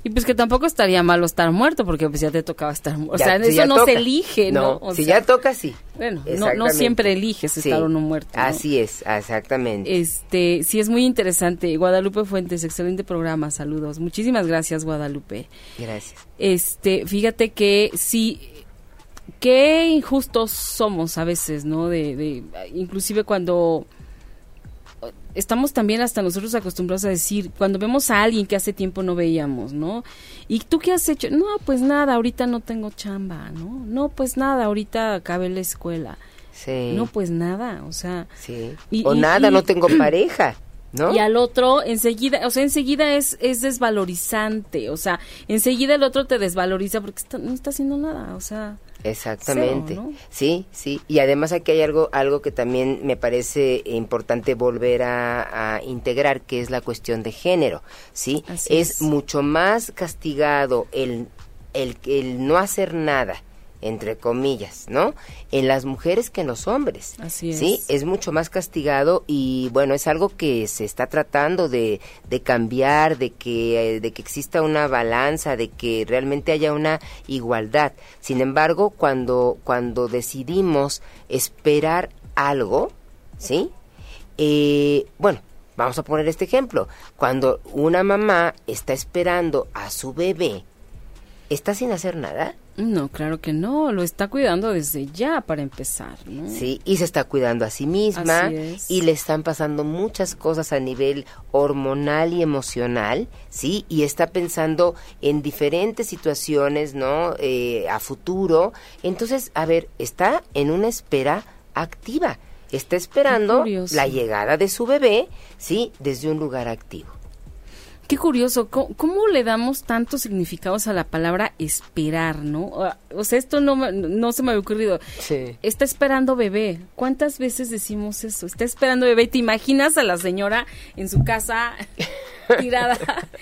Y pues que tampoco estaría malo estar muerto, porque pues ya te tocaba estar muerto. O sea, eso no se elige, ¿no? si ya toca, sí. Bueno, no, siempre eliges estar o no muerto. Así es, exactamente. Este, sí es muy interesante. Guadalupe Fuentes, excelente programa, saludos. Muchísimas gracias, Guadalupe. Gracias. Este, fíjate que sí, qué injustos somos a veces, ¿no? De, de inclusive cuando estamos también hasta nosotros acostumbrados a decir, cuando vemos a alguien que hace tiempo no veíamos, ¿no? ¿Y tú qué has hecho? No, pues nada, ahorita no tengo chamba, ¿no? No, pues nada, ahorita acabé la escuela. Sí. No, pues nada, o sea. Sí. o nada, no tengo pareja. ¿No? Y al otro enseguida, o sea, enseguida es, es desvalorizante, o sea, enseguida el otro te desvaloriza porque no está haciendo nada, o sea. Exactamente. Sí, sí. Y además aquí hay algo, algo que también me parece importante volver a, integrar, que es la cuestión de género. Sí. es, mucho más castigado el, el, el no hacer nada entre comillas, ¿no? En las mujeres que en los hombres. Así es. Sí, es mucho más castigado y bueno, es algo que se está tratando de, de cambiar, de que, eh, de que exista una balanza, de que realmente haya una igualdad. Sin embargo, cuando, cuando decidimos esperar algo, ¿sí? Eh, bueno, vamos a poner este ejemplo. Cuando una mamá está esperando a su bebé, ¿está sin hacer nada? No, claro que no, lo está cuidando desde ya para empezar. ¿no? Sí, y se está cuidando a sí misma y le están pasando muchas cosas a nivel hormonal y emocional, sí, y está pensando en diferentes situaciones, ¿no? Eh, a futuro. Entonces, a ver, está en una espera activa, está esperando la llegada de su bebé, sí, desde un lugar activo. Qué curioso, ¿Cómo, le damos tantos significados a la palabra esperar, no? O sea, esto no, no se me había ocurrido. Sí. Está esperando bebé. ¿Cuántas veces decimos eso? Está esperando bebé. ¿Te imaginas a la señora en su casa tirada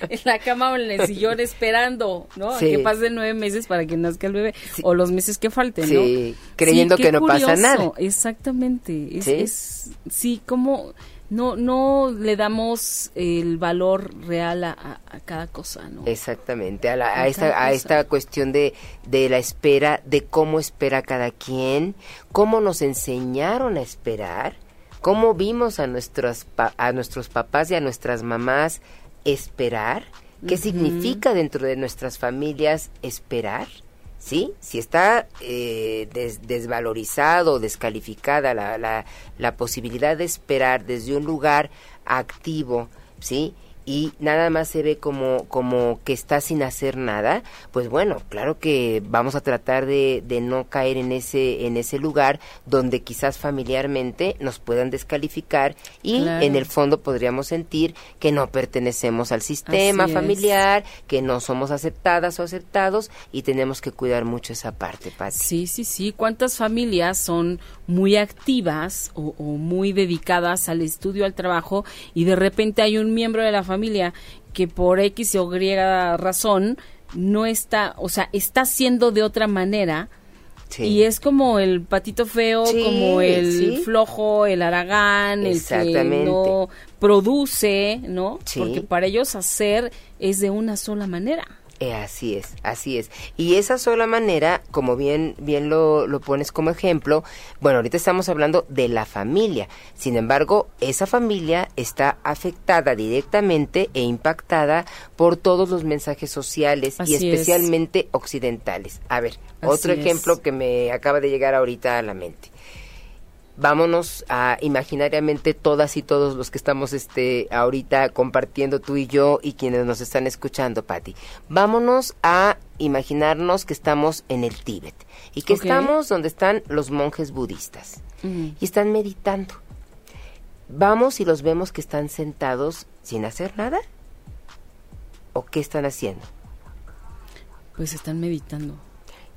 en la cama o en el sillón esperando, ¿no? Que pasen nueve meses para que nazca el bebé. O los meses que falten, ¿no? Sí, creyendo que no pasa nada. Exactamente. Es, es sí, como no no le damos el valor real a, cada cosa, ¿no? Exactamente, a, a, esta, a esta cuestión de, de la espera, de cómo espera cada quien, cómo nos enseñaron a esperar, cómo vimos a nuestros, a nuestros papás y a nuestras mamás esperar, qué significa dentro de nuestras familias esperar. ¿Sí? Si está eh, desvalorizado, descalificada la, la, la posibilidad de esperar desde un lugar activo, ¿sí? Y nada más se ve como, como que está sin hacer nada, pues bueno, claro que vamos a tratar de, de no caer en ese, en ese lugar donde quizás familiarmente nos puedan descalificar y en el fondo podríamos sentir que no pertenecemos al sistema familiar, que no somos aceptadas o aceptados y tenemos que cuidar mucho esa parte, Pati. Sí, sí, sí. ¿Cuántas familias son muy activas o, o muy dedicadas al estudio, al trabajo y de repente hay un miembro de la familia familia que por X o Y razón no está, o sea, está haciendo de otra manera. Y es como el patito feo, como el flojo, el aragán, el que no produce, ¿no? Porque para ellos hacer es de una sola manera. Eh, así es, así es. Y esa sola manera, como bien, bien lo, lo pones como ejemplo, bueno, ahorita estamos hablando de la familia. Sin embargo, esa familia está afectada directamente e impactada por todos los mensajes sociales y especialmente occidentales. A ver, otro ejemplo que me acaba de llegar ahorita a la mente vámonos a imaginariamente todas y todos los que estamos este ahorita compartiendo tú y yo y quienes nos están escuchando, Patti. Vámonos a imaginarnos que estamos en el Tíbet y que estamos donde están los monjes budistas y están meditando. Vamos y los vemos que están sentados sin hacer nada. ¿O qué están haciendo? Pues están meditando.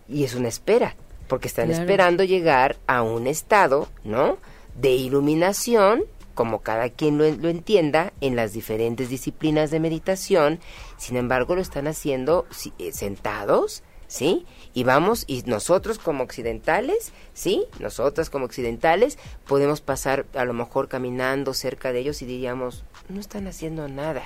Y es una espera porque están esperando llegar a un estado, ¿no? De iluminación como cada quien lo, lo, entienda en las diferentes disciplinas de meditación, sin embargo lo están haciendo eh, sentados, ¿sí? Y vamos, y nosotros como occidentales, ¿sí? Nosotras como occidentales podemos pasar a lo mejor caminando cerca de ellos y diríamos, no están haciendo nada.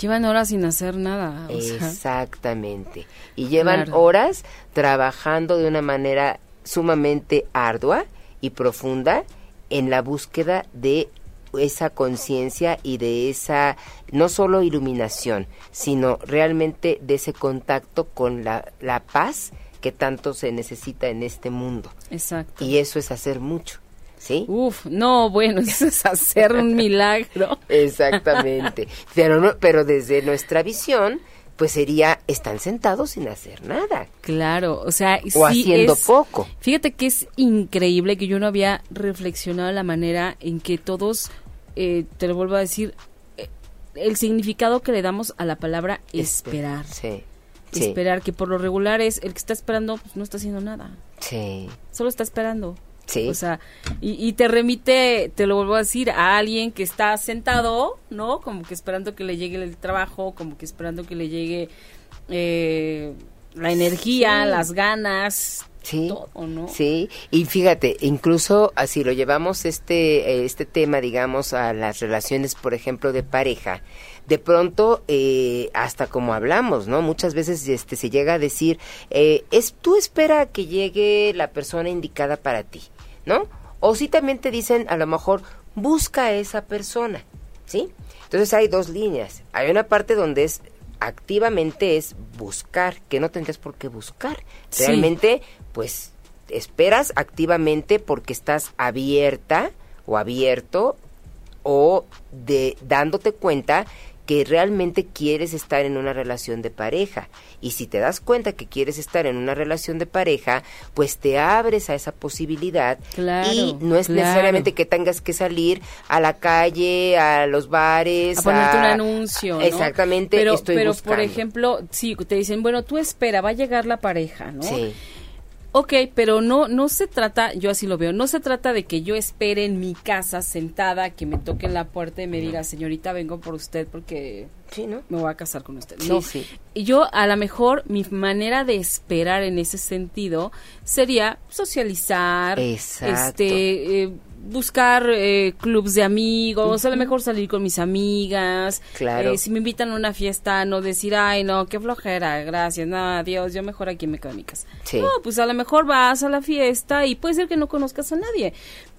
Llevan horas sin hacer nada. Exactamente. Y llevan horas trabajando de una manera sumamente ardua y profunda en la búsqueda de esa conciencia y de esa no solo iluminación, sino realmente de ese contacto con la, la paz que tanto se necesita en este mundo. Exacto. Y eso es hacer mucho. ¿Sí? Uf, no, bueno, eso es hacer un milagro. Exactamente. Pero, no, pero desde nuestra visión, pues sería, están sentados sin hacer nada. Claro, o sea, o haciendo poco. Fíjate que es increíble que yo no había reflexionado la manera en que todos, eh, te lo vuelvo a decir, eh, el significado que le damos a la palabra esperar. Sí. Esperar, que por lo regular es el que está esperando, pues no está haciendo nada. Sí. Solo está esperando. Sí. O sea, y, te remite, te lo vuelvo a decir, a alguien que está sentado, ¿no? Como que esperando que le llegue el trabajo, como que esperando que le llegue eh, la energía, las ganas, Sí, todo, ¿no? sí, y fíjate, incluso así lo llevamos este, este tema, digamos, a las relaciones, por ejemplo, de pareja, de pronto, eh, hasta como hablamos, ¿no? Muchas veces este, se llega a decir, eh, es, tú espera que llegue la persona indicada para ti, ¿no? O si también te dicen, a lo mejor, busca a esa persona, ¿sí? Entonces hay dos líneas. Hay una parte donde es activamente es buscar, que no tendrías por qué buscar. Realmente, pues, esperas activamente porque estás abierta o abierto o de dándote cuenta que realmente quieres estar en una relación de pareja. Y si te das cuenta que quieres estar en una relación de pareja, pues te abres a esa posibilidad. y no es necesariamente que tengas que salir a la calle, a los bares. A ponerte un anuncio. Exactamente, pero, estoy pero buscando. por ejemplo, sí, te dicen, bueno, tú espera, va a llegar la pareja, ¿no? Sí. Ok, pero no, no se trata, yo así lo veo, no se trata de que yo espere en mi casa sentada, que me toque la puerta y me diga, señorita, vengo por usted porque Sí, ¿no? me voy a casar con usted. Sí, no, sí. Yo a lo mejor mi manera de esperar en ese sentido sería socializar, Exacto. este, eh, buscar eh, clubs de amigos, a lo mejor salir con mis amigas. Claro. Eh, si me invitan a una fiesta, no decir, ay, no, qué flojera, gracias, no, adiós, yo mejor aquí me quedo en mi casa. Sí. No, pues a lo mejor vas a la fiesta y puede ser que no conozcas a nadie,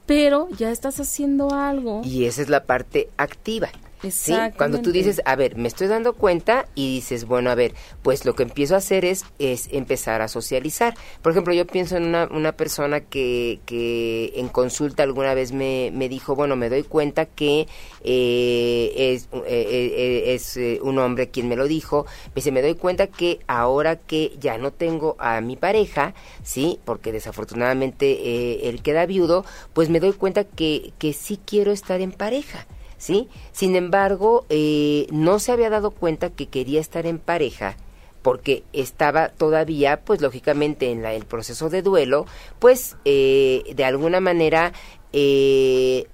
pero ya estás haciendo algo. Y esa es la parte activa. ¿Sí? Cuando tú dices, a ver, me estoy dando cuenta y dices, bueno, a ver, pues lo que empiezo a hacer es, es empezar a socializar. Por ejemplo, yo pienso en una, una persona que, que en consulta alguna vez me, me dijo, bueno, me doy cuenta que eh, es, eh, eh, es eh, un hombre quien me lo dijo, me dice, me doy cuenta que ahora que ya no tengo a mi pareja, ¿sí? Porque desafortunadamente eh, él queda viudo, pues me doy cuenta que, que sí quiero estar en pareja. ¿Sí? Sin embargo, eh, no se había dado cuenta que quería estar en pareja porque estaba todavía, pues lógicamente en la- el proceso de duelo, pues eh, de alguna manera eh,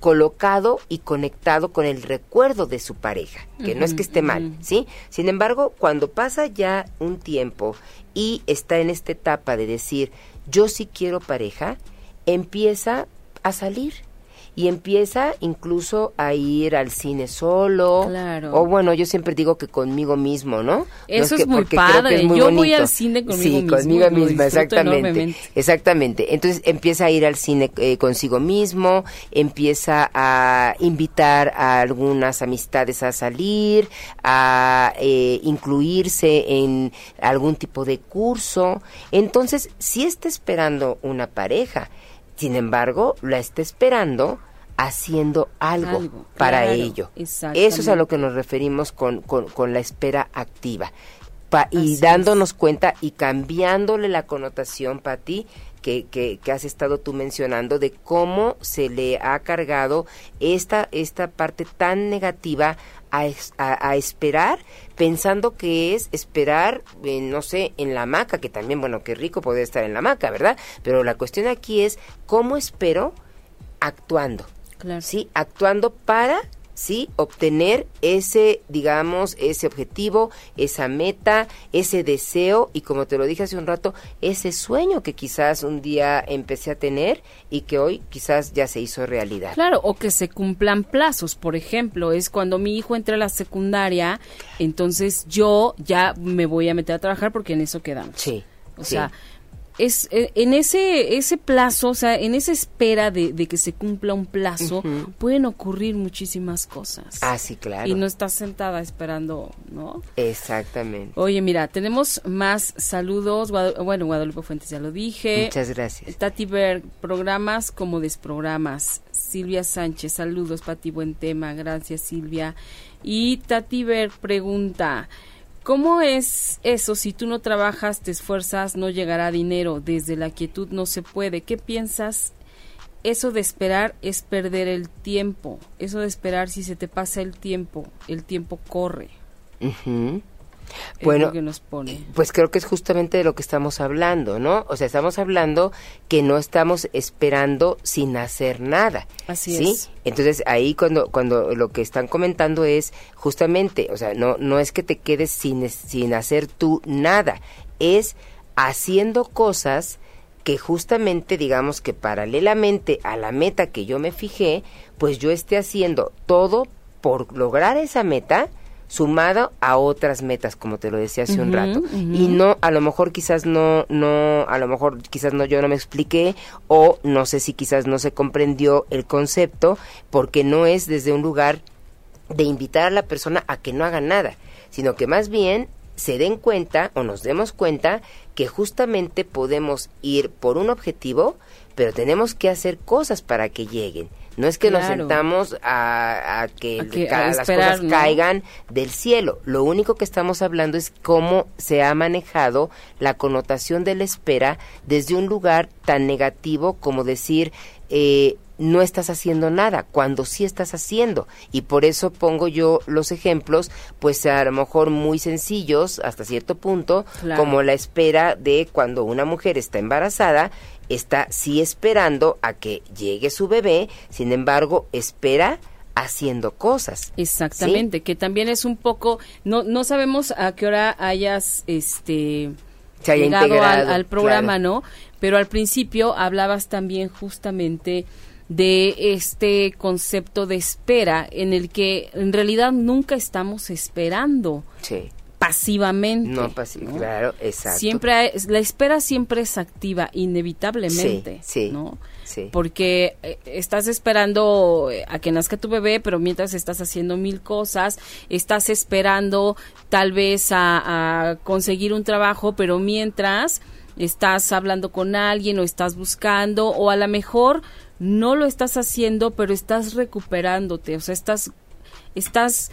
colocado y conectado con el recuerdo de su pareja, que no es que esté mal. ¿sí? Sin embargo, cuando pasa ya un tiempo y está en esta etapa de decir, yo sí quiero pareja, empieza a salir y empieza incluso a ir al cine solo. Claro. o bueno yo siempre digo que conmigo mismo no No Eso es que- muy padre. es muy Yo voy al cine conmigo sí, mismo, conmigo misma exactamente exactamente. Entonces empieza a ir al cine eh, consigo mismo empieza a invitar a algunas amistades a salir a eh, incluirse en algún tipo de curso. Entonces si está esperando una pareja sin embargo, la está esperando haciendo algo, Algo, para claro, ello. Eso es a lo que nos referimos con, con, con la espera activa. Pa- y Así dándonos cuenta y cambiándole la connotación, Pati, que, que, que has estado tú mencionando, de cómo se le ha cargado esta, esta parte tan negativa a- a esperar, pensando que es esperar, eh, no sé, en la hamaca, que también, bueno, qué rico poder estar en la hamaca, ¿verdad? Pero la cuestión aquí es, ¿cómo espero actuando? Claro. ¿sí? Actuando para ¿sí? Obtener ese, digamos, ese objetivo, esa meta, ese deseo y como te lo dije hace un rato, ese sueño que quizás un día empecé a tener y que hoy quizás ya se hizo realidad. Claro, o que se cumplan plazos, por ejemplo, es cuando mi hijo entra a la secundaria, entonces yo ya me voy a meter a trabajar porque en eso quedamos. Sí. O sea, es eh, en ese ese plazo, o sea, en esa espera de, que se cumpla un plazo, pueden ocurrir muchísimas cosas. Ah, sí, claro. Y no estás sentada esperando, ¿no? Exactamente. Oye, mira, tenemos más saludos. bueno, Guadalupe Fuentes ya lo dije. Muchas gracias. Tati Berg, programas como desprogramas. Silvia Sánchez, saludos, Pati, buen tema. Gracias, Silvia. Y Tati Berg pregunta, ¿Cómo es eso? Si tú no trabajas, te esfuerzas, no llegará dinero. Desde la quietud no se puede. ¿Qué piensas? Eso de esperar es perder el tiempo. Eso de esperar, si se te pasa el tiempo, el tiempo corre bueno, pues creo que es justamente de lo que estamos hablando, ¿no? O sea, estamos hablando que no estamos esperando sin hacer nada. Así ¿sí? es. Entonces ahí cuando cuando lo que están comentando es justamente, o sea, no no es que te quedes sin sin hacer tú nada, es haciendo cosas que justamente digamos que paralelamente a la meta que yo me fijé, pues yo esté haciendo todo por lograr esa meta sumado a otras metas, como te lo decía hace un rato. Y no, a lo mejor quizás no, no, a lo mejor quizás no, yo no me expliqué o no sé si quizás no se comprendió el concepto porque no es desde un lugar de invitar a la persona a que no haga nada, sino que más bien se den cuenta o nos demos cuenta que justamente podemos ir por un objetivo, pero tenemos que hacer cosas para que lleguen. No es que nos sentamos a, que, las cosas caigan del cielo. Lo único que estamos hablando es cómo se ha manejado la connotación de la espera desde un lugar tan negativo como decir eh, no estás haciendo nada, cuando sí estás haciendo. Y por eso pongo yo los ejemplos, pues a lo mejor muy sencillos hasta cierto punto, como la espera de cuando una mujer está embarazada está sí esperando a que llegue su bebé, sin embargo, espera haciendo cosas. Exactamente, que también es un poco, no, no sabemos a qué hora hayas este llegado al, programa, ¿no? Pero al principio hablabas también justamente de este concepto de espera en el que en realidad nunca estamos esperando. Sí pasivamente. No, pasivamente, claro, exacto. Siempre la espera siempre es activa, inevitablemente, sí, ¿no? Sí. Porque eh, estás esperando eh, a que nazca tu bebé, pero mientras estás haciendo mil cosas, estás esperando tal vez a, a conseguir un trabajo, pero mientras estás hablando con alguien o estás buscando o a lo mejor no lo estás haciendo, pero estás recuperándote, o sea, estás estás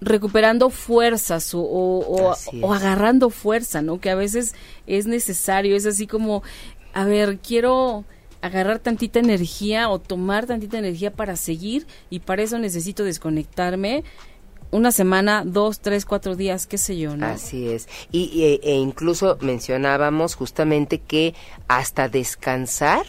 recuperando fuerzas o, o, agarrando fuerza, ¿no? Que a veces es necesario, es así como, a ver, quiero agarrar tantita energía o tomar tantita energía para seguir y para eso necesito desconectarme una semana, dos, tres, cuatro días, qué sé yo, ¿no? Así es. Y, e, e incluso mencionábamos justamente que hasta descansar,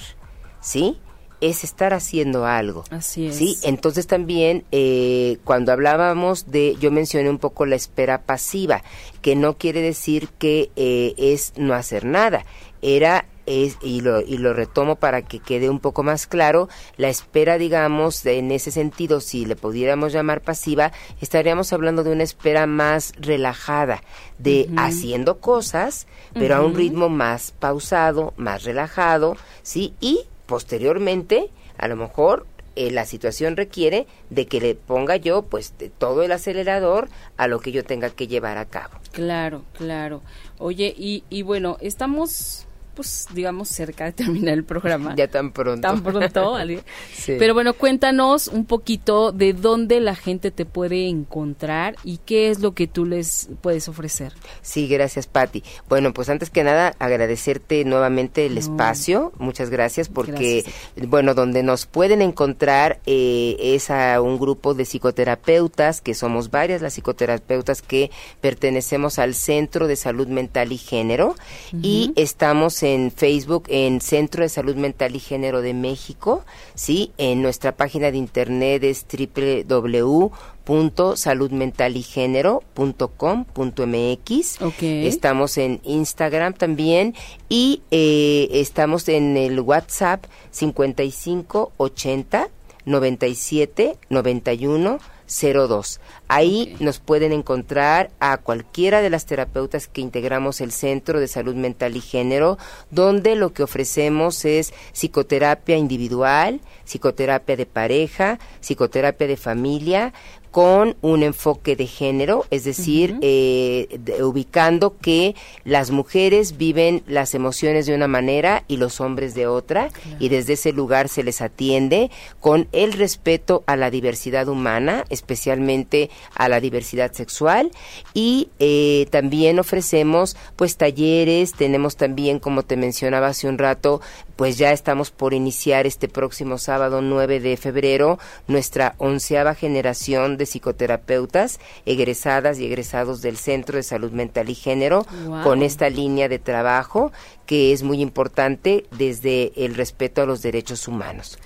¿sí? Es estar haciendo algo. Así es. Sí, entonces también eh, cuando hablábamos de, yo mencioné un poco la espera pasiva, que no quiere decir que eh, es no hacer nada, era es, y lo, y lo retomo para que quede un poco más claro, la espera, digamos, en ese sentido, si le pudiéramos llamar pasiva, estaríamos hablando de una espera más relajada, de haciendo cosas, pero a un ritmo más pausado, más relajado, ¿sí? Y posteriormente, a lo mejor eh, la situación requiere de que le ponga yo pues todo el acelerador a lo que yo tenga que llevar a cabo. Claro, claro. Oye, y, y bueno, estamos pues digamos cerca de terminar el programa. Ya tan pronto. Tan pronto, Pero bueno, cuéntanos un poquito de dónde la gente te puede encontrar y qué es lo que tú les puedes ofrecer. Sí, gracias Patti. Bueno, pues antes que nada agradecerte nuevamente el espacio. Muchas gracias porque, bueno, donde nos pueden encontrar eh, es a un grupo de psicoterapeutas, que somos varias las psicoterapeutas que pertenecemos al Centro de Salud Mental y Género y estamos en Facebook en Centro de Salud Mental y Género de México, ¿sí? En nuestra página de internet es www.saludmentaligénero.com.mx. Okay. Estamos en Instagram también y eh, estamos en el WhatsApp 5580 97 91 02. Ahí nos pueden encontrar a cualquiera de las terapeutas que integramos el Centro de Salud Mental y Género, donde lo que ofrecemos es psicoterapia individual, psicoterapia de pareja, psicoterapia de familia, con un enfoque de género, es decir, eh, ubicando que las mujeres viven las emociones de una manera y los hombres de otra, y desde ese lugar se les atiende con el respeto a la diversidad humana, especialmente a la diversidad sexual, y eh, también ofrecemos pues talleres, tenemos también, como te mencionaba hace un rato, pues ya estamos por iniciar este próximo sábado 9 de febrero nuestra onceava generación de psicoterapeutas egresadas y egresados del Centro de Salud Mental y Género con esta línea de trabajo que es muy importante desde el respeto a los derechos humanos.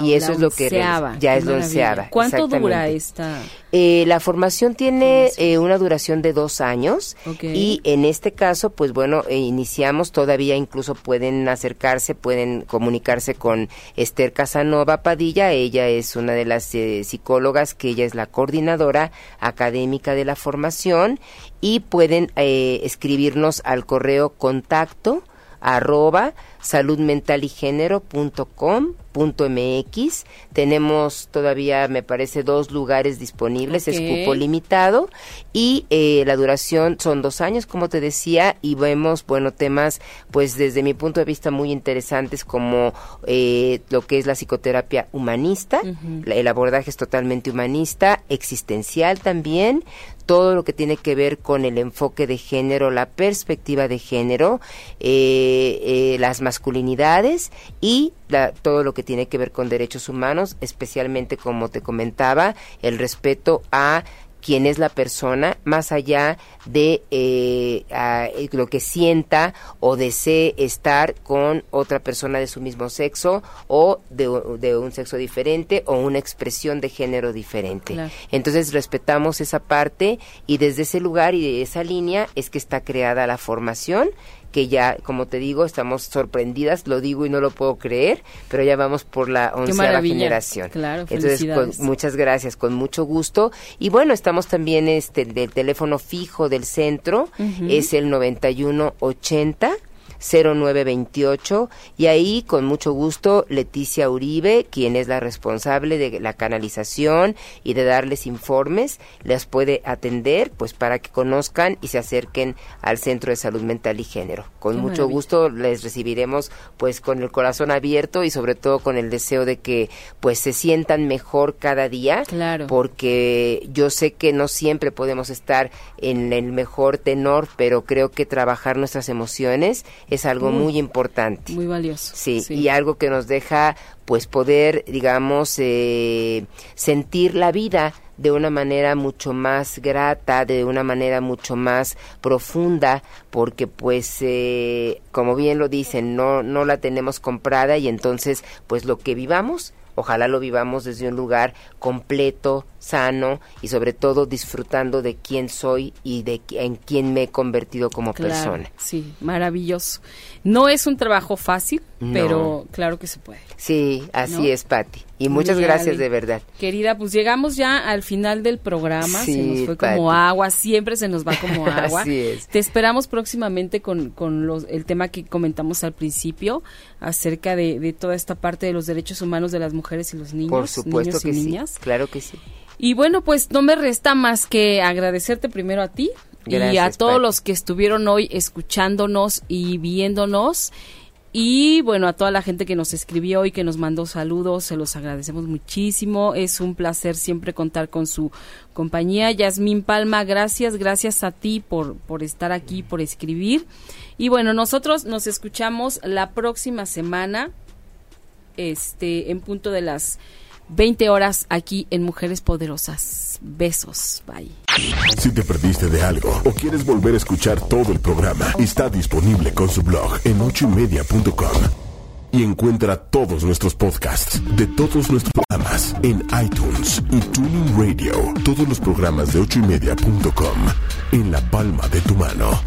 y eso es lo que ya es lo onceava. ¿Cuánto dura esta? Eh, la formación tiene eh, una duración de dos años y en este caso, pues bueno, eh, iniciamos todavía, incluso pueden acercarse, pueden comunicarse con Esther Casanova Padilla. Ella es una de las psicólogas que ella es la coordinadora académica de la formación y pueden escribirnos al correo contacto arroba saludmentaligénero.com.mx. Tenemos todavía, me parece, dos lugares disponibles, es cupo limitado y eh, la duración son dos años, como te decía, y vemos, bueno, temas, pues desde mi punto de vista muy interesantes como eh, lo que es la psicoterapia humanista, el abordaje es totalmente humanista, existencial también, todo lo que tiene que ver con el enfoque de género, la perspectiva de género, eh, eh, las masculinidades y todo lo que tiene que ver con derechos humanos, especialmente como te comentaba, el respeto a quién es la persona, más allá de eh, lo que sienta o desee estar con otra persona de su mismo sexo o de, un sexo diferente o una expresión de género diferente. Entonces respetamos esa parte y desde ese lugar y de esa línea es que está creada la formación que ya, como te digo, estamos sorprendidas, lo digo y no lo puedo creer, pero ya vamos por la onceava generación. Claro, Entonces, muchas gracias, con mucho gusto. Y bueno, estamos también este del teléfono fijo del centro, es el 9180 0928 y ahí con mucho gusto Leticia Uribe, quien es la responsable de la canalización y de darles informes, les puede atender pues para que conozcan y se acerquen al Centro de Salud Mental y Género. Con mucho gusto les recibiremos pues con el corazón abierto y sobre todo con el deseo de que pues se sientan mejor cada día, claro. porque yo sé que no siempre podemos estar en el mejor tenor, pero creo que trabajar nuestras emociones es algo muy, importante. Muy valioso. Sí, y algo que nos deja pues poder, digamos, eh, sentir la vida de una manera mucho más grata, de una manera mucho más profunda, porque pues, eh, como bien lo dicen, no, no la tenemos comprada y entonces, pues lo que vivamos, ojalá lo vivamos desde un lugar completo, sano y sobre todo disfrutando de quién soy y de en quién me he convertido como persona. Sí, maravilloso. No es un trabajo fácil, pero claro que se puede. Sí, así es, Patti. Y muchas gracias de verdad. Querida, pues llegamos ya al final del programa. se nos fue como agua, siempre se nos va como agua. así es. Te esperamos próximamente con, con los, el tema que comentamos al principio acerca de, de, toda esta parte de los derechos humanos de las mujeres y los niños. Por supuesto que niñas. sí. Claro que sí. Y bueno, pues no me resta más que agradecerte primero a ti y a todos los que estuvieron hoy escuchándonos y viéndonos. Y bueno, a toda la gente que nos escribió y que nos mandó saludos, se los agradecemos muchísimo. Es un placer siempre contar con su compañía. Yasmín Palma, gracias, gracias a ti por, por estar aquí, por escribir. Y bueno, nosotros nos escuchamos la próxima semana, este, en punto de las 20 horas aquí en Mujeres Poderosas. Besos. Bye. Si te perdiste de algo o quieres volver a escuchar todo el programa, está disponible con su blog en ochoymedia.com. Y encuentra todos nuestros podcasts de todos nuestros programas en iTunes y Tuning Radio. Todos los programas de ochoymedia.com en la palma de tu mano.